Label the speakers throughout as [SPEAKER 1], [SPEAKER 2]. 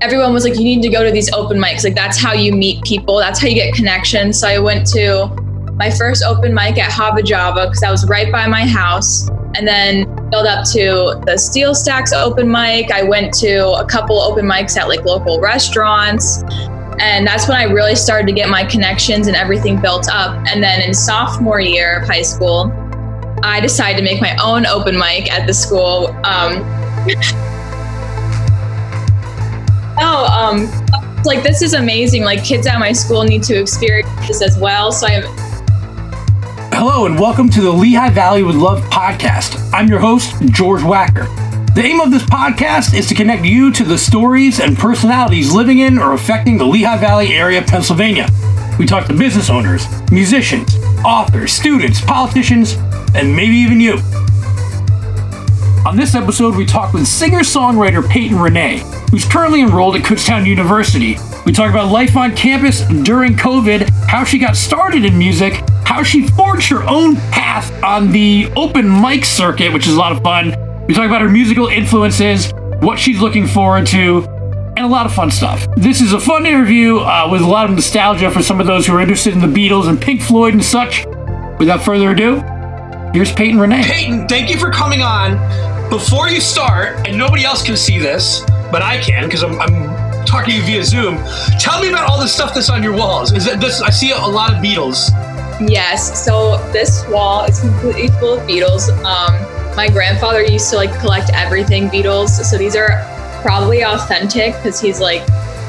[SPEAKER 1] everyone was like, you need to go to these open mics. Like that's how you meet people. That's how you get connections. So I went to my first open mic at Hava Java because that was right by my house. And then built up to the SteelStacks open mic. I went to a couple open mics at like local restaurants. And that's when I really started to get my connections and everything built up. And then in sophomore year of high school, I decided to make my own open mic at the school. Um, oh, um, like this is amazing. Like kids at my school need to experience this as well. So I'm
[SPEAKER 2] Hello and welcome to the Lehigh Valley with Love podcast. I'm your host, George Wacker. The aim of this podcast is to connect you to the stories and personalities living in or affecting the Lehigh Valley area, of Pennsylvania. We talk to business owners, musicians, authors, students, politicians, and maybe even you. On this episode, we talk with singer songwriter Peyton Renee, who's currently enrolled at Kutztown University. We talk about life on campus during COVID, how she got started in music, how she forged her own path on the open mic circuit, which is a lot of fun. We talk about her musical influences, what she's looking forward to, and a lot of fun stuff. This is a fun interview uh, with a lot of nostalgia for some of those who are interested in the Beatles and Pink Floyd and such. Without further ado, here's Peyton Renee.
[SPEAKER 3] Peyton, thank you for coming on. Before you start, and nobody else can see this, but I can because I'm, I'm talking to you via Zoom. Tell me about all the stuff that's on your walls. Is it this? I see a lot of Beatles.
[SPEAKER 1] Yes. So this wall is completely full of Beatles. Um, my grandfather used to like collect everything Beatles. So these are probably authentic because he's like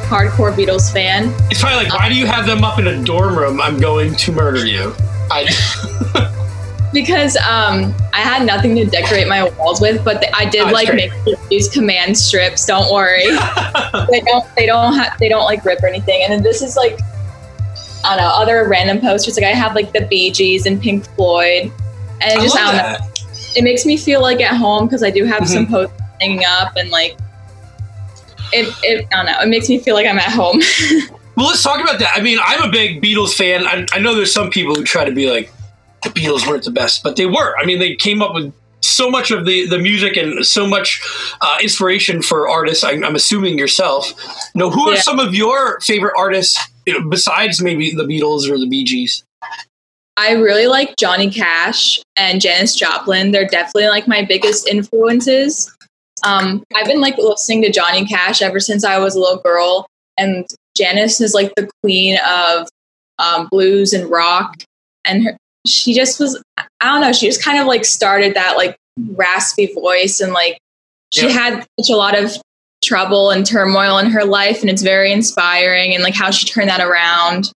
[SPEAKER 1] hardcore Beatles fan.
[SPEAKER 3] It's probably like, why do you have them up in a dorm room? I'm going to murder you. I.
[SPEAKER 1] because um, I had nothing to decorate my walls with, but I did
[SPEAKER 3] Oh,
[SPEAKER 1] like make these command strips. Don't worry, they don't they don't have they don't like rip or anything. And then this is like I don't know other random posters. Like I have like the Bee Gees and Pink Floyd, and it
[SPEAKER 3] I
[SPEAKER 1] just I don't know. It makes me feel like at home because I do have some
[SPEAKER 3] Mm-hmm.
[SPEAKER 1] posters hanging up and like it, it. I don't know. It makes me feel like I'm at home.
[SPEAKER 3] Well, let's talk about that. I mean, I'm a big Beatles fan. I, I know there's some people who try to be like, the Beatles weren't the best, but they were. I mean, they came up with so much of the, the music and so much uh, inspiration for artists. I, I'm assuming yourself. You know, who are
[SPEAKER 1] Yeah.
[SPEAKER 3] some of your favorite artists you know, besides maybe the Beatles or the Bee Gees?
[SPEAKER 1] I really like Johnny Cash and Janis Joplin. They're definitely like my biggest influences. Um, I've been like listening to Johnny Cash ever since I was a little girl, and Janis is like the queen of um, blues and rock. And her, she just was, I don't know, she just kind of like started that like raspy voice, and like she
[SPEAKER 3] Yeah.
[SPEAKER 1] had such a lot of trouble and turmoil in her life, and it's very inspiring, and like how she turned that around.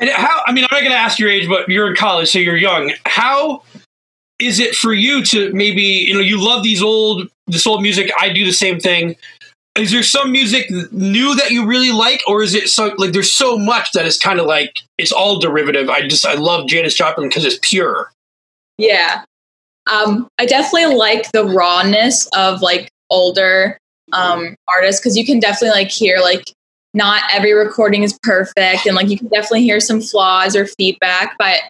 [SPEAKER 3] And how, I mean, I'm not going to ask your age, but you're in college, so you're young. How is it for you to maybe, you know, you love these old, this old music. I do the same thing. Is there some music new that you really like, or is it so like there's so much that is kind of like it's all derivative? I just I love Janis Joplin because it's pure.
[SPEAKER 1] Yeah. Um, I definitely like the rawness of like older um, artists because you can definitely like hear like not every recording is perfect and like you can definitely hear some flaws or feedback. But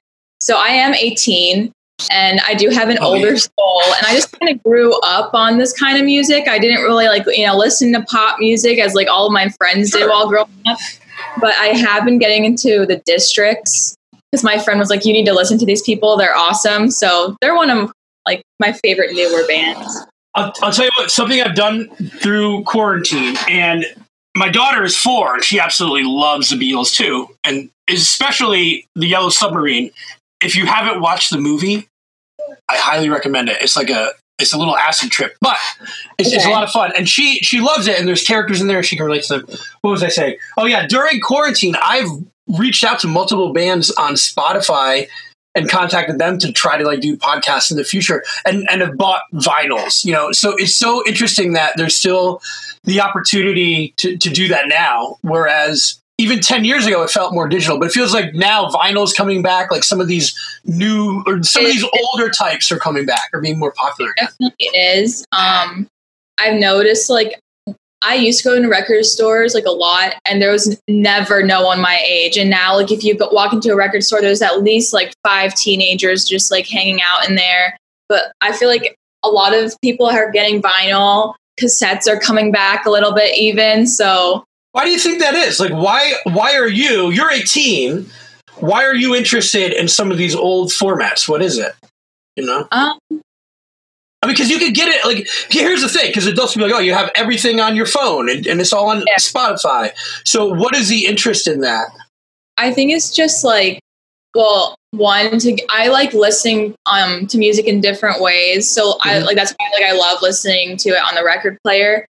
[SPEAKER 1] so I am 18 and I do have an
[SPEAKER 3] Oh,
[SPEAKER 1] older
[SPEAKER 3] yeah.
[SPEAKER 1] soul and I just kind of grew up on this kind of music. I didn't really like, you know, listen to pop music as like all of my friends did while growing up. But I have been getting into the districts because my friend was like, "You need to listen to these people; they're awesome." So they're one of like my favorite newer bands.
[SPEAKER 3] I'll, I'll tell you what, something I've done through quarantine, and my daughter is four, and she absolutely loves the Beatles too, and especially the Yellow Submarine. If you haven't watched the movie, I highly recommend it. It's like a it's a little acid trip, but it's, it's a lot of fun, and she she loves it. And there's characters in there she can relate to them. What was I saying? Oh yeah, during quarantine, I've reached out to multiple bands on Spotify and contacted them to try to like do podcasts in the future and and have bought vinyls you know so it's so interesting that there's still the opportunity to, to do that now whereas even 10 years ago it felt more digital but it feels like now vinyl's coming back like some of these new or some of these older types are coming back or being more popular
[SPEAKER 1] Definitely is. Um, I've noticed like I used to go into record stores like a lot, and there was never no one my age. And now, like if you go, walk into a record store, there's at least like five teenagers just like hanging out in there. But I feel like a lot of people are getting vinyl cassettes are coming back a little bit even. So
[SPEAKER 3] Why do you think that is? Like, why why are you? You're 18. Why are you interested in some of these old formats? What is it? You know,
[SPEAKER 1] um,
[SPEAKER 3] I mean, because you could get it. Like, here's the thing: because adults will be like, "Oh, you have everything on your phone, and, and it's all on
[SPEAKER 1] Yeah.
[SPEAKER 3] Spotify." So, what is the interest in that?
[SPEAKER 1] I think it's just like, well, one to I like listening um to music in different ways. So I
[SPEAKER 3] Mhm.
[SPEAKER 1] like that's why like I love listening to it on the record player.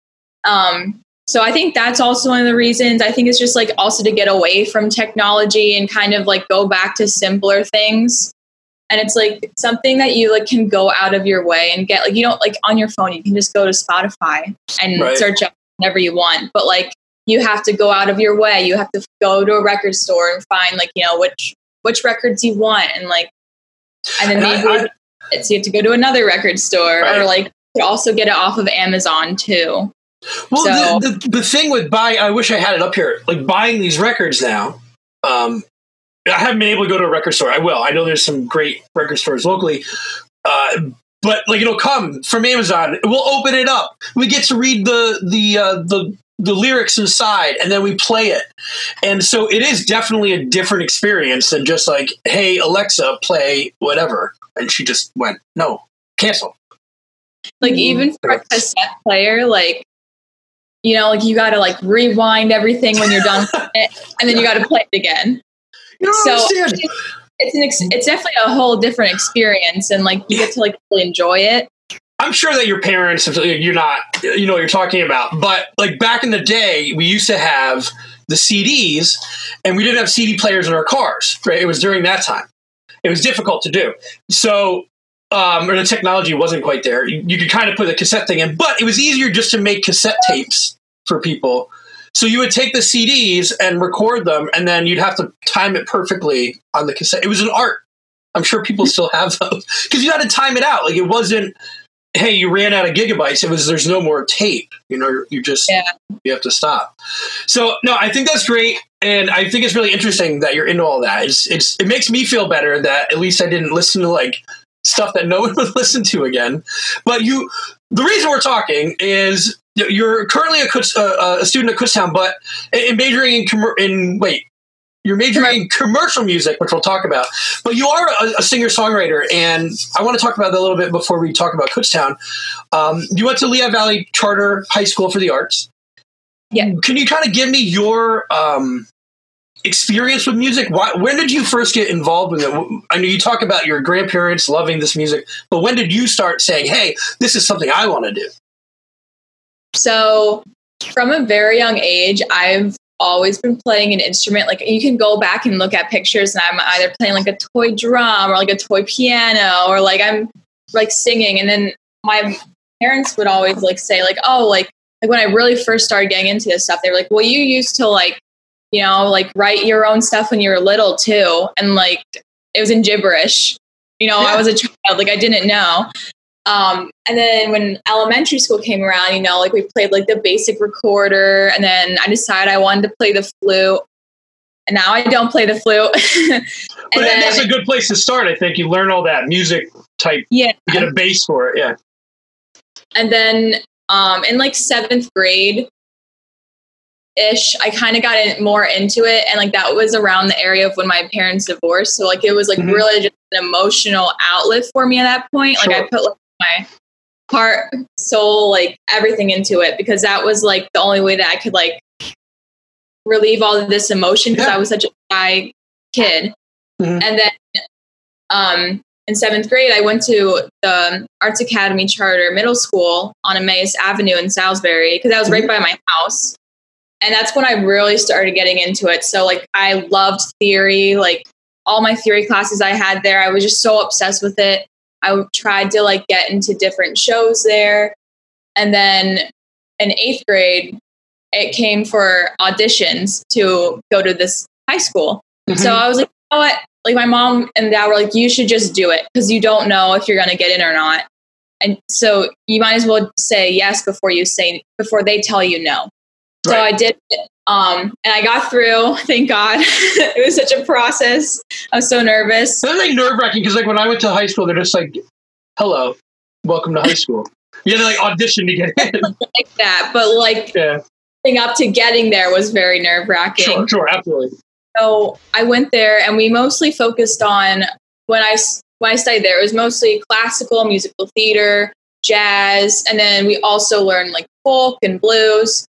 [SPEAKER 1] Um, so I think that's also one of the reasons. I think it's just like also to get away from technology and kind of like go back to simpler things. And it's like something that you like can go out of your way and get like you don't like on your phone you can just go to Spotify and
[SPEAKER 3] Right.
[SPEAKER 1] search up whatever you want. But like you have to go out of your way. You have to go to a record store and find like, you know, which which records you want and like and then
[SPEAKER 3] And I-
[SPEAKER 1] maybe it's you have to go to another record store
[SPEAKER 3] Right.
[SPEAKER 1] or like you could also get it off of Amazon too.
[SPEAKER 3] Well,
[SPEAKER 1] So-
[SPEAKER 3] the, the the thing with buy, I wish I had it up here. Like buying these records now. Um, I haven't been able to go to a record store. I will. I know there's some great record stores locally. Uh, but like it'll come from Amazon. We'll open it up. We get to read the the uh, the the lyrics inside, and then we play it. And so it is definitely a different experience than just like, "Hey Alexa, play whatever," and she just went, "No, cancel."
[SPEAKER 1] Like even for a cassette player, like you know, like you gotta like rewind everything when you're done it and then you gotta play it again.
[SPEAKER 3] You don't
[SPEAKER 1] So
[SPEAKER 3] understand.
[SPEAKER 1] it's an ex- it's definitely a whole different experience and like you get to like really enjoy it.
[SPEAKER 3] I'm sure that your parents, you're not, you know what you're talking about. But like back in the day, we used to have the CDs, and we didn't have CD players in our cars. Right? It was during that time. It was difficult to do. So, um, or the technology wasn't quite there. You, you could kind of put the cassette thing in, but it was easier just to make cassette tapes for people. So you would take the CDs and record them, and then you'd have to time it perfectly on the cassette. It was an art. I'm sure people still have those because you had to time it out. Like it wasn't hey, you ran out of gigabytes. It was there's no more tape. You know, you just
[SPEAKER 1] Yeah.
[SPEAKER 3] you have to stop. So no, I think that's great, and I think it's really interesting that you're into all that. It's it's it makes me feel better that at least I didn't listen to like stuff that no one would listen to again. But you, the reason we're talking is you're currently a, Kuts- uh, a student at Kutztown, but in majoring in commer- in wait. You're majoring in commercial music, which we'll talk about, but you are a, a singer songwriter, and I want to talk about that a little bit before we talk about Kutztown. Um, you went to Lehigh Valley Charter High School for the Arts.
[SPEAKER 1] Yeah.
[SPEAKER 3] Can you kind of give me your um, experience with music? Why, when did you first get involved with it? I know you talk about your grandparents loving this music, but when did you start saying, "Hey, this is something I want to do"?
[SPEAKER 1] So from a very young age, I've always been playing an instrument. Like you can go back and look at pictures, and I'm either playing like a toy drum or like a toy piano, or like I'm like singing. And then my parents would always like say like, oh, like like when I really first started getting into this stuff, they were like, well, you used to like you know like write your own stuff when you were little too, and like it was in gibberish. You know, I was a child, like I didn't know. Um, and then when elementary school came around, you know, like we played like the basic recorder, and then I decided I wanted to play the flute, and now I don't play the flute.
[SPEAKER 3] But
[SPEAKER 1] then,
[SPEAKER 3] that's a good place to start. I think you learn all that music type,
[SPEAKER 1] yeah,
[SPEAKER 3] you get a base for it. Yeah.
[SPEAKER 1] and then um, in like seventh grade ish, I kind of got in, more into it, and like that was around the area of when my parents divorced. So like it was like
[SPEAKER 3] Mhm.
[SPEAKER 1] really just an emotional outlet for me at that point. Like I put like my heart, soul, like everything into it because that was like the only way that I could like relieve all of this emotion because
[SPEAKER 3] Yeah.
[SPEAKER 1] I was such a shy kid.
[SPEAKER 3] Mhm.
[SPEAKER 1] And then um, in seventh grade, I went to the Arts Academy Charter Middle School on Emmaus Avenue in Salisbury because that was right by my house. And that's when I really started getting into it. So, like, I loved theory. Like, all my theory classes I had there, I was just so obsessed with it. I tried to like get into different shows there. And then in eighth grade, it came for auditions to go to this high school. So mm-hmm. I was like, you know what? Like my mom and dad were like, you should just do it because you don't know if you're gonna get in or not. And so you might as well say yes before you say before they tell you no. So I did it. Um, and I got through, thank God. it was such a process. I was so nervous.
[SPEAKER 3] That's like nerve wracking because like when I went to high school, they're just like, "Hello, welcome to high school." You had to like audition to get in.
[SPEAKER 1] like that, but like
[SPEAKER 3] yeah.
[SPEAKER 1] up to getting there was very nerve wracking.
[SPEAKER 3] Sure, sure, absolutely.
[SPEAKER 1] So I went there, and we mostly focused on when I when I studied there. It was mostly classical, musical theater, jazz, and then we also learned like folk and blues,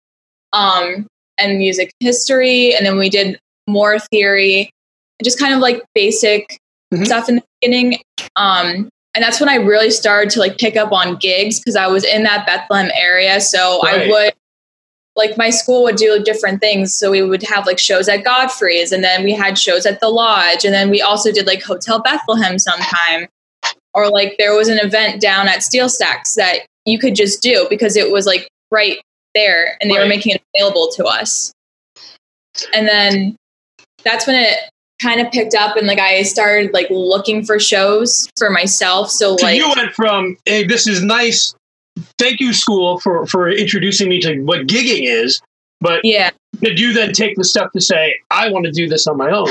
[SPEAKER 1] um, and music history, and then we did more theory, just kind of like basic
[SPEAKER 3] Mhm.
[SPEAKER 1] stuff in the beginning. Um, and that's when I really started to like pick up on gigs because I was in that Bethlehem area, so I would like my school would do different things. So we would have like shows at Godfrey's, and then we had shows at the lodge, and then we also did like Hotel Bethlehem sometime, or like there was an event down at SteelStacks that you could just do because it was like right there, and they were making it available to us. And then that's when it kind of picked up, and like I started like looking for shows for myself. So
[SPEAKER 3] So
[SPEAKER 1] like
[SPEAKER 3] you went from, hey, this is nice. Thank you, school, for for introducing me to what gigging is. But
[SPEAKER 1] yeah.
[SPEAKER 3] did you then take the step to say, I want to do this on my own?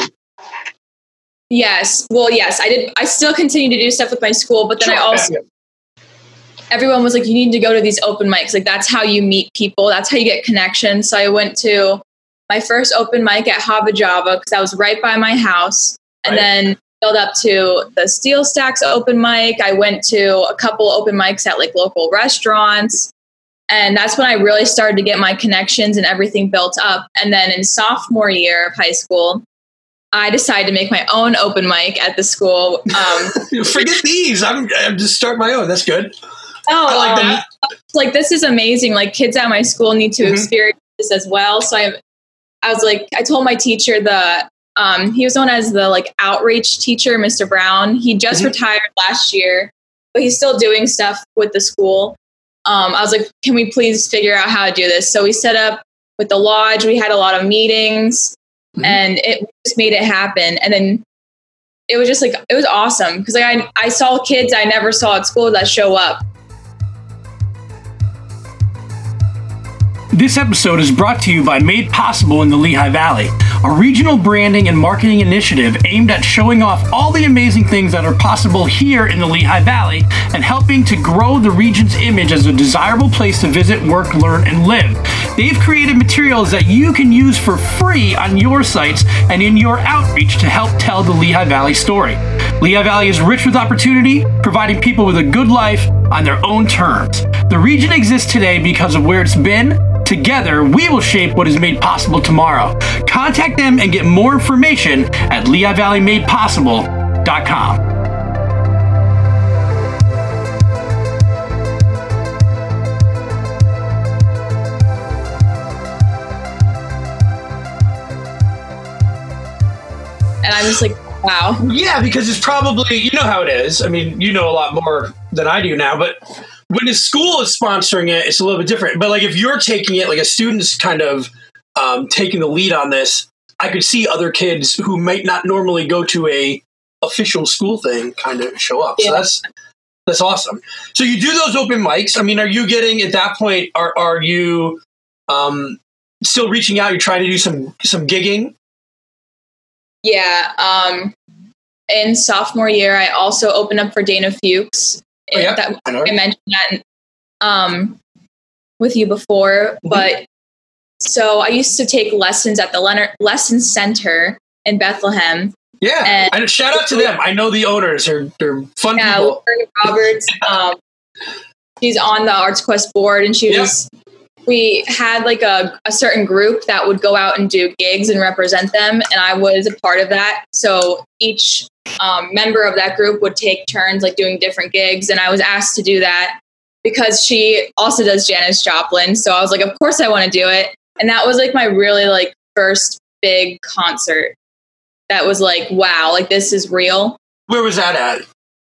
[SPEAKER 1] Yes. Well, yes, I did. I still continue to do stuff with my school, but then I
[SPEAKER 3] Sure,
[SPEAKER 1] also
[SPEAKER 3] yeah.
[SPEAKER 1] Everyone was like, you need to go to these open mics. Like that's how you meet people. That's how you get connections. So I went to my first open mic at Hava Java because I was right by my house, and
[SPEAKER 3] Right.
[SPEAKER 1] then built up to the SteelStacks open mic. I went to a couple open mics at like local restaurants. And that's when I really started to get my connections and everything built up. And then in sophomore year of high school, I decided to make my own open mic at the school. Um,
[SPEAKER 3] Forget these. I'm, I'm just start my own. That's good.
[SPEAKER 1] Oh,
[SPEAKER 3] I like
[SPEAKER 1] um,
[SPEAKER 3] that.
[SPEAKER 1] like this is amazing. Like kids at my school need to
[SPEAKER 3] Mhm.
[SPEAKER 1] experience this as well. So I, I was like, I told my teacher the um, he was known as the like outreach teacher, Mr. Brown. He just
[SPEAKER 3] Mhm.
[SPEAKER 1] retired last year, but he's still doing stuff with the school. Um, I was like, can we please figure out how to do this? So we set up with the lodge. We had a lot of meetings,
[SPEAKER 3] Mhm.
[SPEAKER 1] and it just made it happen. And then it was just like it was awesome because like I I saw kids I never saw at school that show up.
[SPEAKER 2] This episode is brought to you by Made Possible in the Lehigh Valley, a regional branding and marketing initiative aimed at showing off all the amazing things that are possible here in the Lehigh Valley and helping to grow the region's image as a desirable place to visit, work, learn, and live. They've created materials that you can use for free on your sites and in your outreach to help tell the Lehigh Valley story. Lehigh Valley is rich with opportunity, providing people with a good life on their own terms. The region exists today because of where it's been. Together, we will shape what is made possible tomorrow. Contact them and get more information at LehighValleyMadePossible.com.
[SPEAKER 1] And I'm just like, wow.
[SPEAKER 3] Yeah, because it's probably you know how it is. I mean, you know a lot more than I do now, but when a school is sponsoring it, it's a little bit different. But like if you're taking it, like a student's kind of um, taking the lead on this, I could see other kids who might not normally go to a official school thing kind of show up. So that's that's awesome. So you do those open mics. I mean, are you getting at that point? Are are you um, still reaching out? You're trying to do some some gigging.
[SPEAKER 1] Yeah. Um, in sophomore year, I also opened up for Dana Fuchs.
[SPEAKER 3] Oh, yeah.
[SPEAKER 1] That
[SPEAKER 3] I.
[SPEAKER 1] I mentioned that um, with you before,
[SPEAKER 3] Mhm.
[SPEAKER 1] but so I used to take lessons at the Leonard Lesson Center in Bethlehem.
[SPEAKER 3] Yeah,
[SPEAKER 1] And-
[SPEAKER 3] and shout out to them. I know the owners; they're they're fun
[SPEAKER 1] Yeah,
[SPEAKER 3] people.
[SPEAKER 1] Roberts. Um, she's on the ArtsQuest board, and she
[SPEAKER 3] Yeah.
[SPEAKER 1] was. We had like a, a certain group that would go out and do gigs and represent them, and I was a part of that. So each um, member of that group would take turns, like doing different gigs, and I was asked to do that because she also does Janis Joplin. So I was like, of course I want to do it, and that was like my really like first big concert. That was like, wow, like this is real.
[SPEAKER 3] Where was that at?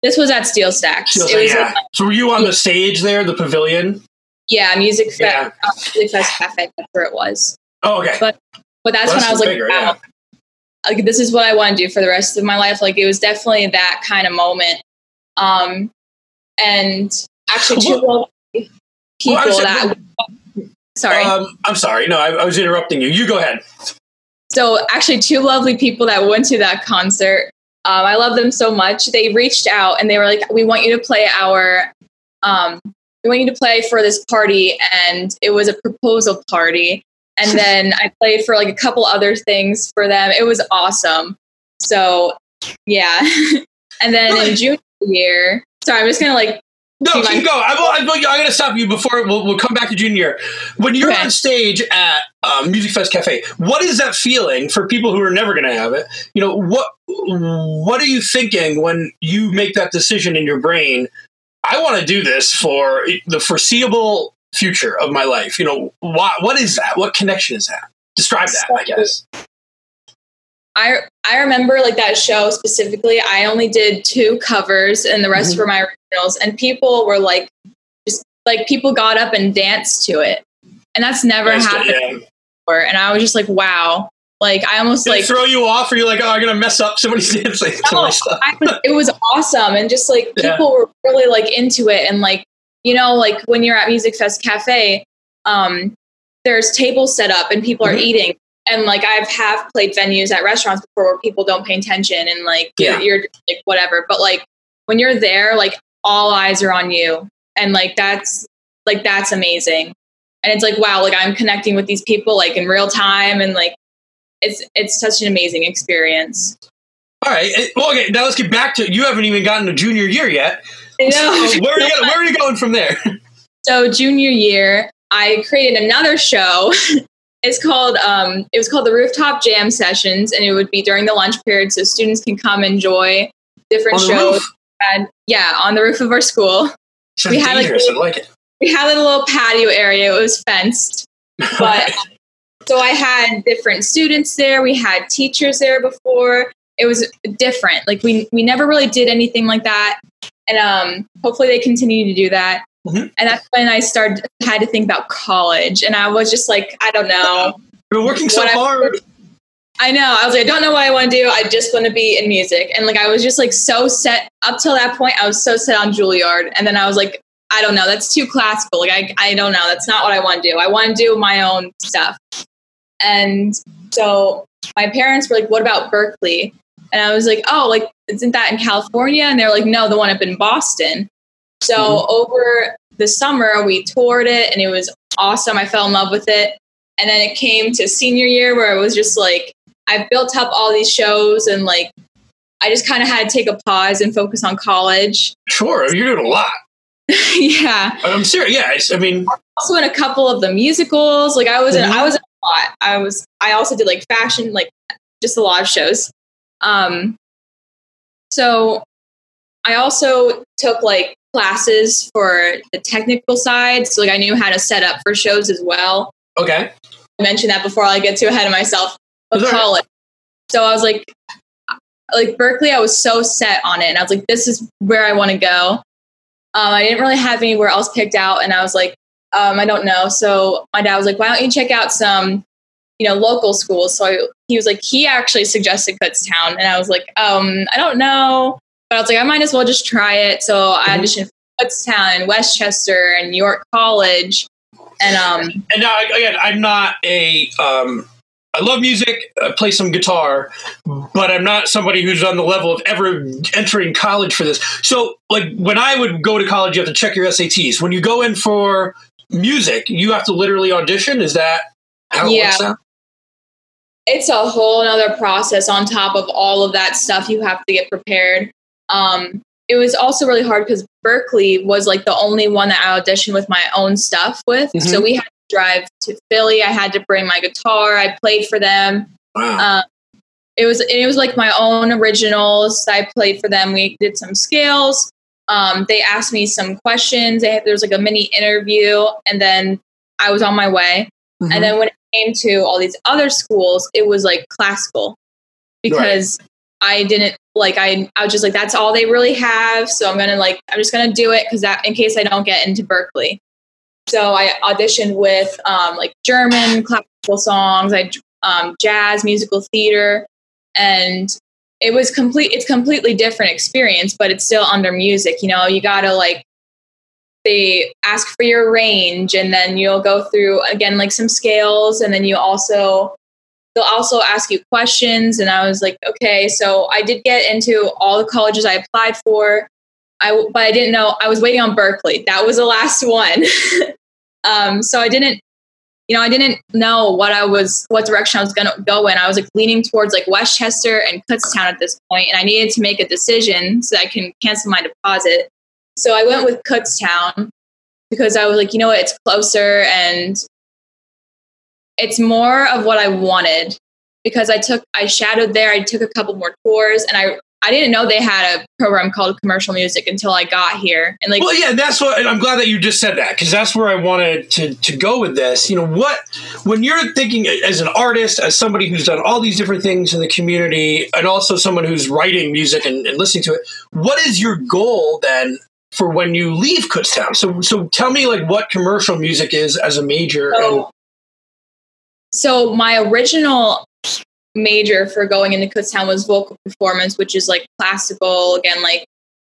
[SPEAKER 1] This was at SteelStacks.
[SPEAKER 3] Say,
[SPEAKER 1] was
[SPEAKER 3] yeah. so were you on the stage there, the pavilion?
[SPEAKER 1] Yeah, Musikfest,
[SPEAKER 3] Yeah.
[SPEAKER 1] uh, Musikfest Cafe. That's where it was.
[SPEAKER 3] Oh, okay.
[SPEAKER 1] But- But that's
[SPEAKER 3] Well,
[SPEAKER 1] when I was like,
[SPEAKER 3] bigger,
[SPEAKER 1] wow, like this is what I want to do for the rest of my life. Like it was definitely that kind of moment. Um, and actually, two
[SPEAKER 3] Well-
[SPEAKER 1] people
[SPEAKER 3] Well,
[SPEAKER 1] that. Sorry.
[SPEAKER 3] Um, I'm sorry. No, I, I was interrupting you. You go ahead.
[SPEAKER 1] so actually, two lovely people that went to that concert. Um, I love them so much. They reached out and they were like, "We want you to play our um, we want you to play for this party, and it was a proposal party. And then I played for like a couple other things for them. It was awesome. So yeah. and then in junior year, sorry, I'm just gonna like
[SPEAKER 3] no, keep going. I will, I will, I'm going to stop you before we'll, we'll come back to junior. When you're okay. on stage at um, Musikfest Cafe, what is that feeling for people who are never going to have it? You know, what what are you thinking when you make that decision in your brain? I want to do this for the foreseeable future of my life. You know, what what is that? What connection is that? Describe that, I guess.
[SPEAKER 1] I I remember like that show specifically. I only did two covers, and the rest mm-hmm. were my originals. And people were like, just like people got up and danced to it, and that's never that's happened yeah. before. And I was just like, wow. Like I almost
[SPEAKER 3] Did
[SPEAKER 1] like
[SPEAKER 3] throw you off, or you're like, oh, I'm gonna mess up somebody's dancing. No,
[SPEAKER 1] I, it was awesome, and just like people yeah. were really like into it, and like you know, like when you're at Musikfest Cafe, um, there's tables set up and people mm-hmm. are eating and like I've have played venues at restaurants before where people don't pay attention and like yeah. you're, you're like whatever. But like when you're there, like all eyes are on you, and like that's like that's amazing. And it's like wow, like I'm connecting with these people like in real time, and like it's it's such an amazing experience.
[SPEAKER 3] All right. Well, okay. Now let's get back to you. Haven't even gotten to junior year yet.
[SPEAKER 1] I know.
[SPEAKER 3] where, are you going, where are you going from there?
[SPEAKER 1] So junior year, I created another show It's called um, it was called the rooftop jam sessions, and it would be during the lunch period, so students can come enjoy different shows. And yeah, on the roof of our school,
[SPEAKER 3] Sounds we had like, little, like it.
[SPEAKER 1] we had like a little patio area. It was fenced, but so I had different students there. We had teachers there before. It was different. Like we we never really did anything like that, and um, hopefully they continue to do that. Mm-hmm. And that's when I started had to think about college, and I was just like, I don't know.
[SPEAKER 3] You're working so hard.
[SPEAKER 1] I know. I was like, I don't know what I want to do. I just want to be in music, and like I was just like so set up till that point. I was so set on Juilliard, and then I was like, I don't know. That's too classical. Like I, I don't know. That's not what I want to do. I want to do my own stuff. And so my parents were like, "What about Berklee? And I was like, "Oh, like isn't that in California?" And they're like, "No, the one up in Boston." So mm-hmm. over the summer, we toured it and it was awesome. I fell in love with it. And then it came to senior year where it was just like, I've built up all these shows and like, I just kind of had to take a pause and focus on college.
[SPEAKER 3] Sure, you're doing a lot.
[SPEAKER 1] yeah,
[SPEAKER 3] I'm serious. Yeah, I mean,
[SPEAKER 1] also in a couple of the musicals. Like I was, mm-hmm. in, I was in a lot. I was. I also did like fashion, like just a lot of shows. Um, so I also took like classes for the technical side. So like I knew how to set up for shows as well.
[SPEAKER 3] Okay.
[SPEAKER 1] I mentioned that before I get too ahead of myself. Of college. So I was like like Berklee, I was so set on it. And I was like, this is where I want to go. Um, I didn't really have anywhere else picked out. And I was like, um, I don't know. So my dad was like, why don't you check out some, you know, local schools? So I, he was like, he actually suggested Kutztown. And I was like, um, I don't know. But I was like, I might as well just try it. So mm-hmm. I auditioned for Kutztown and West Chester and York College. And um
[SPEAKER 3] and now again, I'm not a um I love music, I play some guitar, but I'm not somebody who's on the level of ever entering college for this. So, like, when I would go to college, you have to check your SATs. When you go in for music, you have to literally audition. Is that how it yeah. works out?
[SPEAKER 1] It's a whole other process on top of all of that stuff you have to get prepared. Um, it was also really hard because Berklee was like the only one that I auditioned with my own stuff with. Mm-hmm. So we had to drive to Philly. I had to bring my guitar. I played for them. Wow. Um, it was it was like my own originals. I played for them. We did some scales. Um, they asked me some questions. They, there was like a mini interview, and then I was on my way. Mm-hmm. And then when it came to all these other schools, it was like classical because right. I didn't like I, I was just like that's all they really have so i'm gonna like i'm just gonna do it because that in case i don't get into Berklee. so i auditioned with um, like german classical songs i um, jazz musical theater and it was complete it's completely different experience but it's still under music you know? You gotta like they ask for your range and then you'll go through again like some scales and then you also they'll also ask you questions and i was like okay. So i did get into all the colleges i applied for. I but I didn't know I was waiting on Berklee. That was the last one. um, so I didn't, you know, I didn't know what I was, what direction I was going to go in. I was like leaning towards like West Chester and Kutztown at this point, and I needed to make a decision so I can cancel my deposit. So I went with Kutztown because I was like, you know what, it's closer and it's more of what I wanted because I took I shadowed there. I took a couple more tours and I I didn't know they had a program called commercial music until I got here. And like,
[SPEAKER 3] well, yeah, that's what. And I'm glad that you just said that because that's where I wanted to to go with this. You know, what when you're thinking as an artist, as somebody who's done all these different things in the community, and also someone who's writing music and, and listening to it, what is your goal then for when you leave Kutztown? So, so tell me like what commercial music is as a major.
[SPEAKER 1] so,
[SPEAKER 3] and,
[SPEAKER 1] so my original major for going into Kutztown was vocal performance, which is like classical, again, like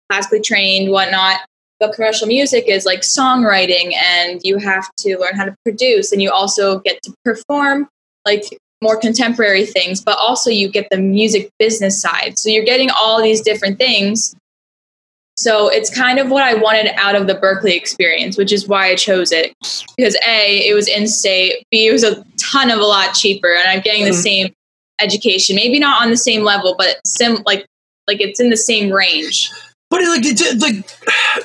[SPEAKER 1] classically trained, whatnot. But commercial music is like songwriting, and you have to learn how to produce, and you also get to perform like more contemporary things, but also you get the music business side. So you're getting all these different things. So it's kind of what I wanted out of the Berklee experience, which is why I chose it. Because A, it was in state, B, it was a ton of a lot cheaper, and I'm getting the
[SPEAKER 3] Mhm.
[SPEAKER 1] same education. Maybe not on the same level, but sim like like it's in the same range.
[SPEAKER 3] but like, it's, it's like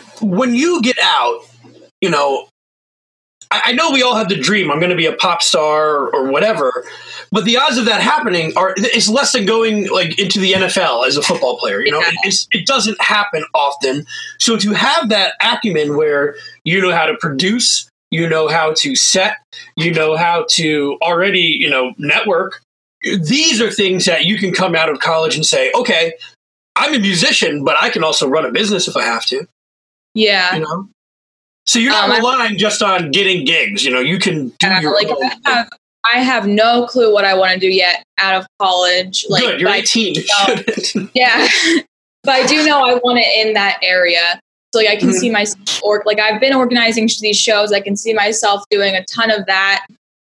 [SPEAKER 3] when you get out, you know, I, I know we all have the dream. I'm going to be a pop star or, or whatever. But the odds of that happening are it's less than going like into the NFL as a football player. You know, it doesn't happen often. So to have that acumen where you know how to produce, you know how to set, you know how to already you know network. These are things that you can come out of college and say, okay, I'm a musician, but I can also run a business if I have to.
[SPEAKER 1] Yeah.
[SPEAKER 3] You know. So you're not
[SPEAKER 1] Um,
[SPEAKER 3] relying just on getting gigs. You know, you can do
[SPEAKER 1] Yeah,
[SPEAKER 3] your
[SPEAKER 1] like
[SPEAKER 3] own.
[SPEAKER 1] I have, I have no clue what I want to do yet out of college. Like,
[SPEAKER 3] Good, you're
[SPEAKER 1] but I-
[SPEAKER 3] 18. You
[SPEAKER 1] yeah, but I do know I want it in that area. So like I can
[SPEAKER 3] Mhm.
[SPEAKER 1] see myself, or like I've been organizing these shows. I can see myself doing a ton of that,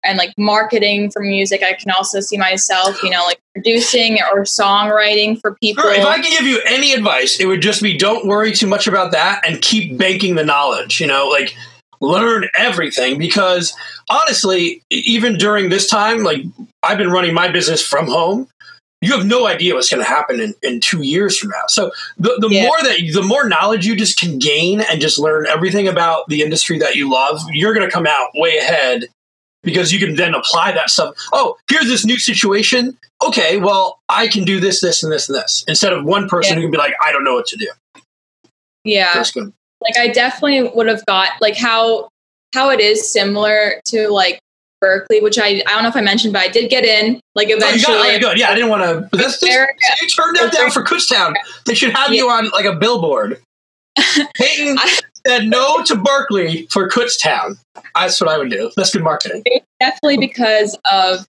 [SPEAKER 1] and like marketing for music. I can also see myself, you know, like producing or songwriting for people.
[SPEAKER 3] Sure, if I can give you any advice, it would just be don't worry too much about that and keep banking the knowledge. You know, like learn everything because honestly, even during this time, like I've been running my business from home. You have no idea what's going to happen in, in two years from now. So the, the
[SPEAKER 1] Yeah.
[SPEAKER 3] more that the more knowledge you just can gain and just learn everything about the industry that you love, you're going to come out way ahead because you can then apply that stuff. Oh, here's this new situation. Okay, well, I can do this, this, and this, and this. Instead of one person
[SPEAKER 1] Yeah.
[SPEAKER 3] who can be like, I don't know what to do.
[SPEAKER 1] yeah, like I definitely would have got like how how it is similar to like Berklee, which I I don't know if I mentioned, but I did get in like
[SPEAKER 3] Oh, you got it. Oh, good. Yeah, I didn't want to. But that's,
[SPEAKER 1] Very
[SPEAKER 3] you turned that down for Kutztown. They should have you on like a billboard. Peyton
[SPEAKER 1] I-
[SPEAKER 3] said no to Berklee for Kutztown. That's what I would do. That's good marketing.
[SPEAKER 1] It's definitely because of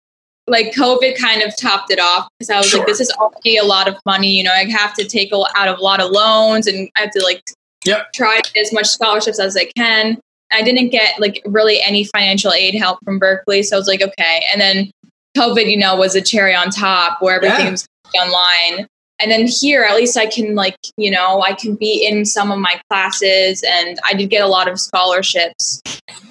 [SPEAKER 1] like COVID kind of topped it off because I was
[SPEAKER 3] Sure.
[SPEAKER 1] like, this is already a lot of money. You know, I have to take out a lot of loans and I have to like
[SPEAKER 3] Yep.
[SPEAKER 1] try as much scholarships as I can. I didn't get like really any financial aid help from Berklee, so I was like, okay. And then COVID, you know, was a cherry on top where everything
[SPEAKER 3] Yeah.
[SPEAKER 1] was online. And then here, at least I can like, you know, I can be in some of my classes, and I did get a lot of scholarships.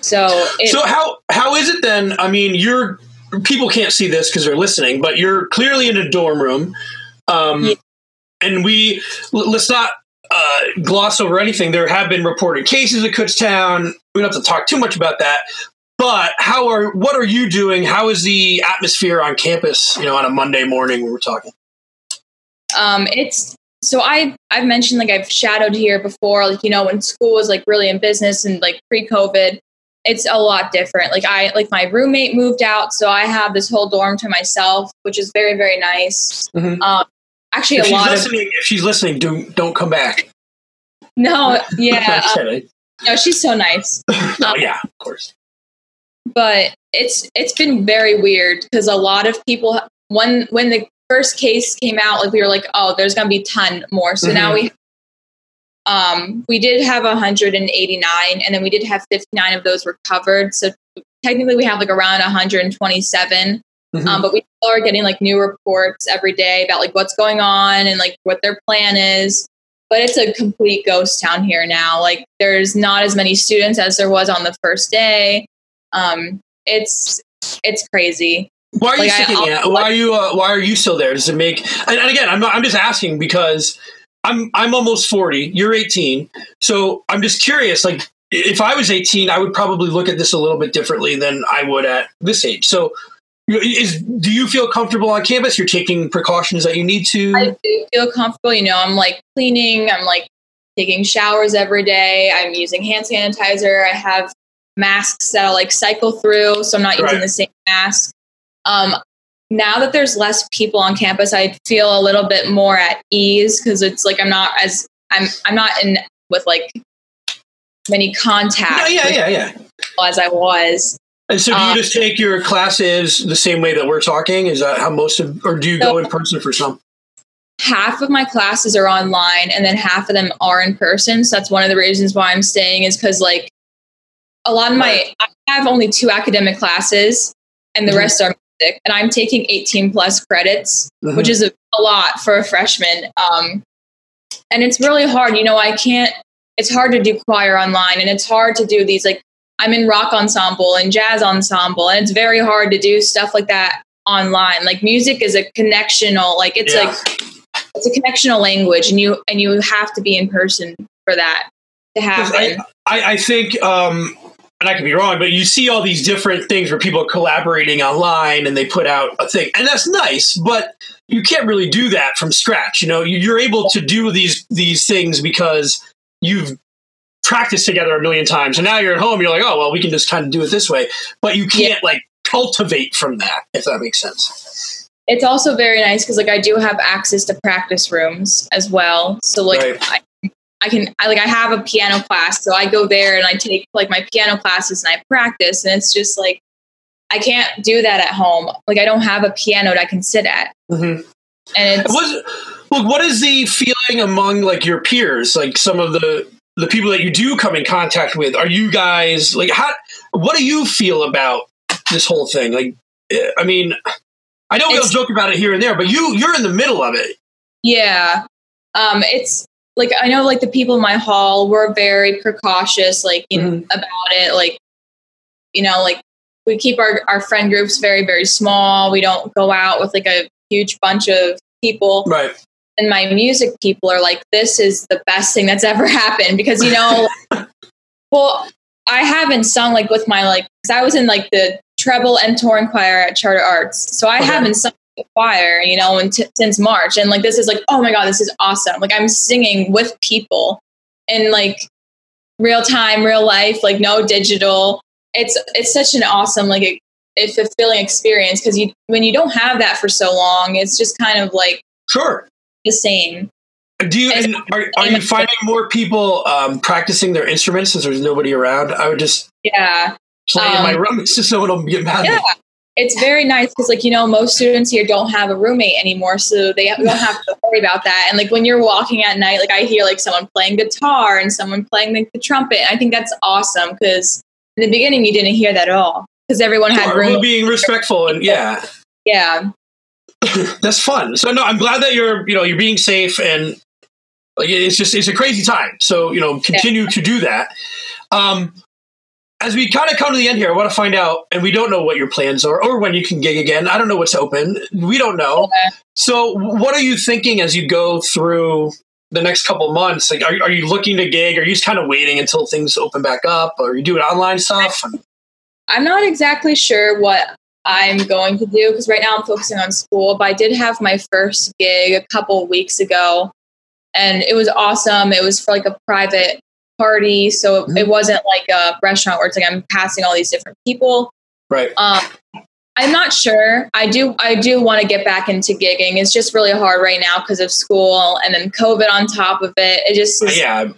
[SPEAKER 1] So, it,
[SPEAKER 3] So how how is it then? I mean, you're people can't see this because they're listening, but you're clearly in a dorm room, um,
[SPEAKER 1] Yeah.
[SPEAKER 3] and we l- let's not uh, gloss over anything. There have been reported cases at Kutztown. We don't have to talk too much about that. But how are what are you doing? How is the atmosphere on campus? You know, on a Monday morning when we're talking.
[SPEAKER 1] Um it's so i i've mentioned like i've shadowed here before like you know when school was like really in business and like pre-covid it's a lot different like i like my roommate moved out so i have this whole dorm to myself which is very very nice
[SPEAKER 3] Mhm.
[SPEAKER 1] um actually
[SPEAKER 3] If
[SPEAKER 1] a lot of
[SPEAKER 3] listening, if she's listening, do don't come back.
[SPEAKER 1] no yeah um, no she's so nice
[SPEAKER 3] oh yeah, of course.
[SPEAKER 1] but it's it's been very weird because a lot of people when when the first case came out like we were like oh there's gonna be a ton more so now we um we did have 189 and then we did have 59 of those recovered so technically we have like around 127
[SPEAKER 3] Mhm.
[SPEAKER 1] um, but we still are getting like new reports every day about like what's going on and like what their plan is but it's a complete ghost town here now. Like there's not as many students as there was on the first day. Um, it's it's crazy.
[SPEAKER 3] Why are you
[SPEAKER 1] Like, I-
[SPEAKER 3] sticking
[SPEAKER 1] I'll-
[SPEAKER 3] it? Why are you? Uh, why are you still there? Does it make? And, and again, I'm not, I'm just asking because I'm I'm almost forty. You're 18, so I'm just curious. Like, if I was 18, I would probably look at this a little bit differently than I would at this age. So, is do you feel comfortable on campus? You're taking precautions that you need to.
[SPEAKER 1] I do feel comfortable. You know, I'm like cleaning. I'm like taking showers every day. I'm using hand sanitizer. I have masks that I like cycle through, so I'm not using the same mask. Um, now that there's less people on campus, I feel a little bit more at ease because it's like I'm not as I'm I'm not in with like many contacts
[SPEAKER 3] yeah, yeah, yeah, yeah.
[SPEAKER 1] as I was.
[SPEAKER 3] And so, do you
[SPEAKER 1] Um,
[SPEAKER 3] just take your classes the same way that we're talking? Is that how most of, or do you go in person for some?
[SPEAKER 1] half of my classes are online and then half of them are in person. So that's one of the reasons why I'm staying is because like a lot of my I have only two academic classes and the
[SPEAKER 3] Mhm.
[SPEAKER 1] rest are. And I'm taking 18 plus credits,
[SPEAKER 3] Mhm.
[SPEAKER 1] which is a, a lot for a freshman. Um, and it's really hard. You know, I can't it's hard to do choir online and it's hard to do these like I'm in rock ensemble and jazz ensemble and it's very hard to do stuff like that online. Like music is a connectional like it's
[SPEAKER 3] Yeah.
[SPEAKER 1] like it's a connectional language and you and you have to be in person for that to happen.
[SPEAKER 3] I, I think, um, and I could be wrong, but you see all these different things where people are collaborating online and they put out a thing, and that's nice. But you can't really do that from scratch. You know, You- you're able to do these these things because you've practiced together a million times, and now you're at home. You're like, oh well, we can just kind of do it this way. But you can't like cultivate from that, if that makes sense.
[SPEAKER 1] it's also very nice because like I do have access to practice rooms as well. So like
[SPEAKER 3] Right.
[SPEAKER 1] I, I can I like I have a piano class, so I go there and I take like my piano classes and I practice, and it's just like I can't do that at home. Like I don't have a piano that I can sit at,
[SPEAKER 3] Mm-hmm.
[SPEAKER 1] and it's
[SPEAKER 3] What, look, what is the feeling among like your peers, like some of the the people that you do come in contact with? Are you guys like how? What do you feel about this whole thing? Like, eh, I mean, I know we all joke about it here and there, but you you're in the middle of it.
[SPEAKER 1] Yeah. Um, it's like I know like the people in my hall were very precautious, like you know, mm-hmm. about it. Like, you know, like we keep our, our friend groups very, very small. We don't go out with like a huge bunch of people.
[SPEAKER 3] Right.
[SPEAKER 1] And my music people are like, this is the best thing that's ever happened because you know well, I haven't sung like with my like because I was in like the treble and touring choir at Charter Arts, so I
[SPEAKER 3] Okay.
[SPEAKER 1] haven't sung the choir, you know, in t- since March, and like this is like oh my god, this is awesome! Like I'm singing with people in like real time, real life, like no digital. It's it's such an awesome like a, a fulfilling experience because you when you don't have that for so long, it's just kind of like
[SPEAKER 3] Sure.
[SPEAKER 1] the same.
[SPEAKER 3] Do you and are, are you finding more people um, practicing their instruments since there's nobody around? I would just
[SPEAKER 1] Yeah.
[SPEAKER 3] play in my
[SPEAKER 1] Um,
[SPEAKER 3] room just so it'll get mad.
[SPEAKER 1] Yeah. It's very nice because, like, you know, most students here don't have a roommate anymore, so they don't have to worry about that. And, like, when you're walking at night, like, I hear, like, someone playing guitar and someone playing like, the trumpet. And I think that's awesome because in the beginning, you didn't hear that at all because everyone had
[SPEAKER 3] Sure,
[SPEAKER 1] room.
[SPEAKER 3] being respectful and yeah.
[SPEAKER 1] Yeah.
[SPEAKER 3] that's fun. So no, I'm glad that you're you know you're being safe and like it's just it's a crazy time. So you know continue to do that. Um, as we kind of come to the end here, I want to find out, and we don't know what your plans are or when you can gig again. I don't know what's open. We don't know.
[SPEAKER 1] Okay.
[SPEAKER 3] So what are you thinking as you go through the next couple months? Like, are, are you looking to gig? Are you just kind of waiting until things open back up? Or are you doing online stuff?
[SPEAKER 1] I'm not exactly sure what I'm going to do because right now I'm focusing on school, but I did have my first gig a couple weeks ago and it was awesome. It was for like a private party, so
[SPEAKER 3] Mhm.
[SPEAKER 1] it wasn't like a restaurant where it's like I'm passing all these different people.
[SPEAKER 3] Right.
[SPEAKER 1] Um, I'm not sure. I do. I do want to get back into gigging. It's just really hard right now because of school and then COVID on top of it. It just is
[SPEAKER 3] Yeah.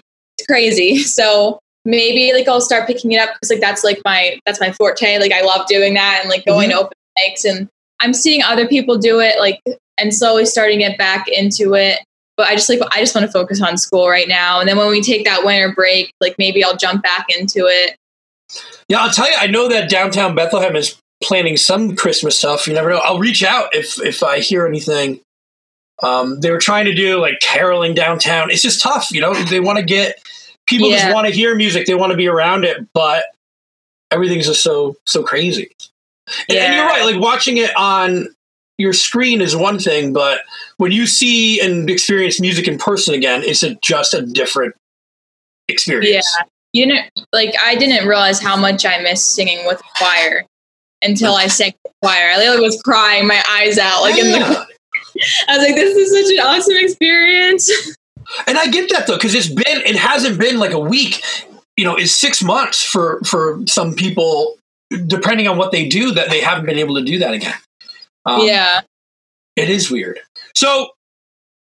[SPEAKER 1] crazy. So maybe like I'll start picking it up because like that's like my that's my forte. Like I love doing that and like going to open mics and I'm seeing other people do it like and slowly starting it back into it. But I just like I just want to focus on school right now. And then when we take that winter break, like maybe I'll jump back into it.
[SPEAKER 3] Yeah, I'll tell you. I know that downtown Bethlehem is planning some Christmas stuff. You never know. I'll reach out if if I hear anything Um, they were trying to do like caroling downtown. It's just tough, you know. They want to get people
[SPEAKER 1] Yeah.
[SPEAKER 3] just want to hear music. They want to be around it, but everything's just so so crazy. And, and you're right. Like watching it on your screen is one thing, but when you see and experience music in person again, it's a, just a different experience.
[SPEAKER 1] Yeah. You know, like I didn't realize how much I missed singing with choir until I sang choir. I literally was crying my eyes out, like in the.
[SPEAKER 3] Yeah.
[SPEAKER 1] I was like, "This is such an awesome experience."
[SPEAKER 3] And I get that though, because it's been it hasn't been like a week. You know, it's six months for for some people, depending on what they do, that they haven't been able to do that again. Um,
[SPEAKER 1] yeah,
[SPEAKER 3] it is weird. So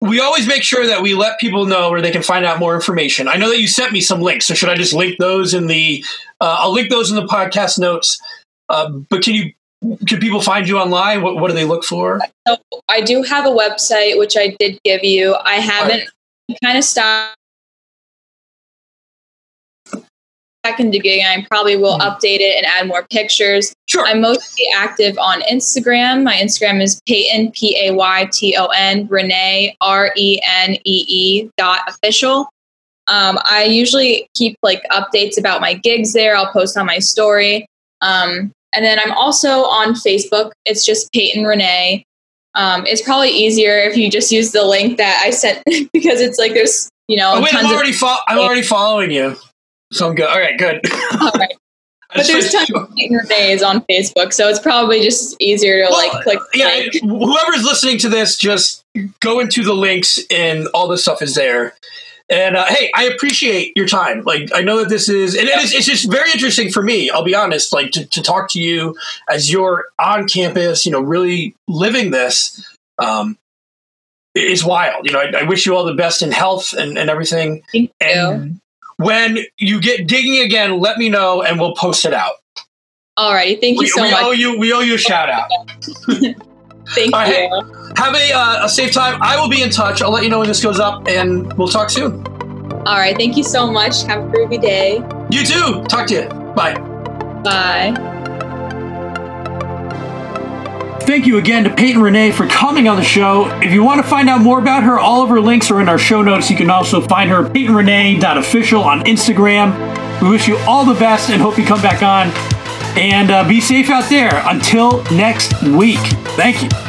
[SPEAKER 3] we always make sure that we let people know where they can find out more information. I know that you sent me some links, so should I just link those in the? Uh, I'll link those in the podcast notes. Uh, but can you? Can people find you online? What, what do they look for?
[SPEAKER 1] so I do have a website which I did give you. I haven't kind of stopped back into gigging. I probably will
[SPEAKER 3] Mhm.
[SPEAKER 1] update it and add more pictures.
[SPEAKER 3] Sure.
[SPEAKER 1] I'm mostly active on Instagram. My Instagram is Peyton P A Y T O N Renee R E N E E dot official. Um, I usually keep like updates about my gigs there. I'll post on my story. Um, and then I'm also on Facebook. It's just Peyton Renee. Um, it's probably easier if you just use the link that I sent because it's like there's you know
[SPEAKER 3] oh wait, I'm already fo- I'm already folling you, so I'm good. All right, good.
[SPEAKER 1] all right. But there's tons of Renee's on Facebook, so it's probably just easier to like click.
[SPEAKER 3] yeah, whoever's listening to this, just go into the links and all this stuff is there. And uh, hey, I appreciate your time. Like, I know that this is, and it is, it's just very interesting for me. I'll be honest, like to, to talk to you as you're on campus, you know, really living this um, is wild. You know, I, I wish you all the best in health and, and everything.
[SPEAKER 1] Thank you.
[SPEAKER 3] And when you get digging again, let me know and we'll post it out.
[SPEAKER 1] All right. thank you
[SPEAKER 3] We,
[SPEAKER 1] so
[SPEAKER 3] we
[SPEAKER 1] much.
[SPEAKER 3] owe you, we owe you a shout out.
[SPEAKER 1] Thank
[SPEAKER 3] All right.
[SPEAKER 1] you.
[SPEAKER 3] Have a, uh, a safe time. I will be in touch. I'll let you know when this goes up, and we'll talk soon.
[SPEAKER 1] All right, thank you so much. Have a groovy day.
[SPEAKER 3] You too. Talk to you. Bye.
[SPEAKER 1] Bye.
[SPEAKER 2] Thank you again to Peyton Renee for coming on the show. If you want to find out more about her, all of her links are in our show notes. You can also find her peytonrenee.official on Instagram. We wish you all the best and hope you come back on. And uh, be safe out there. Until next week. Thank you.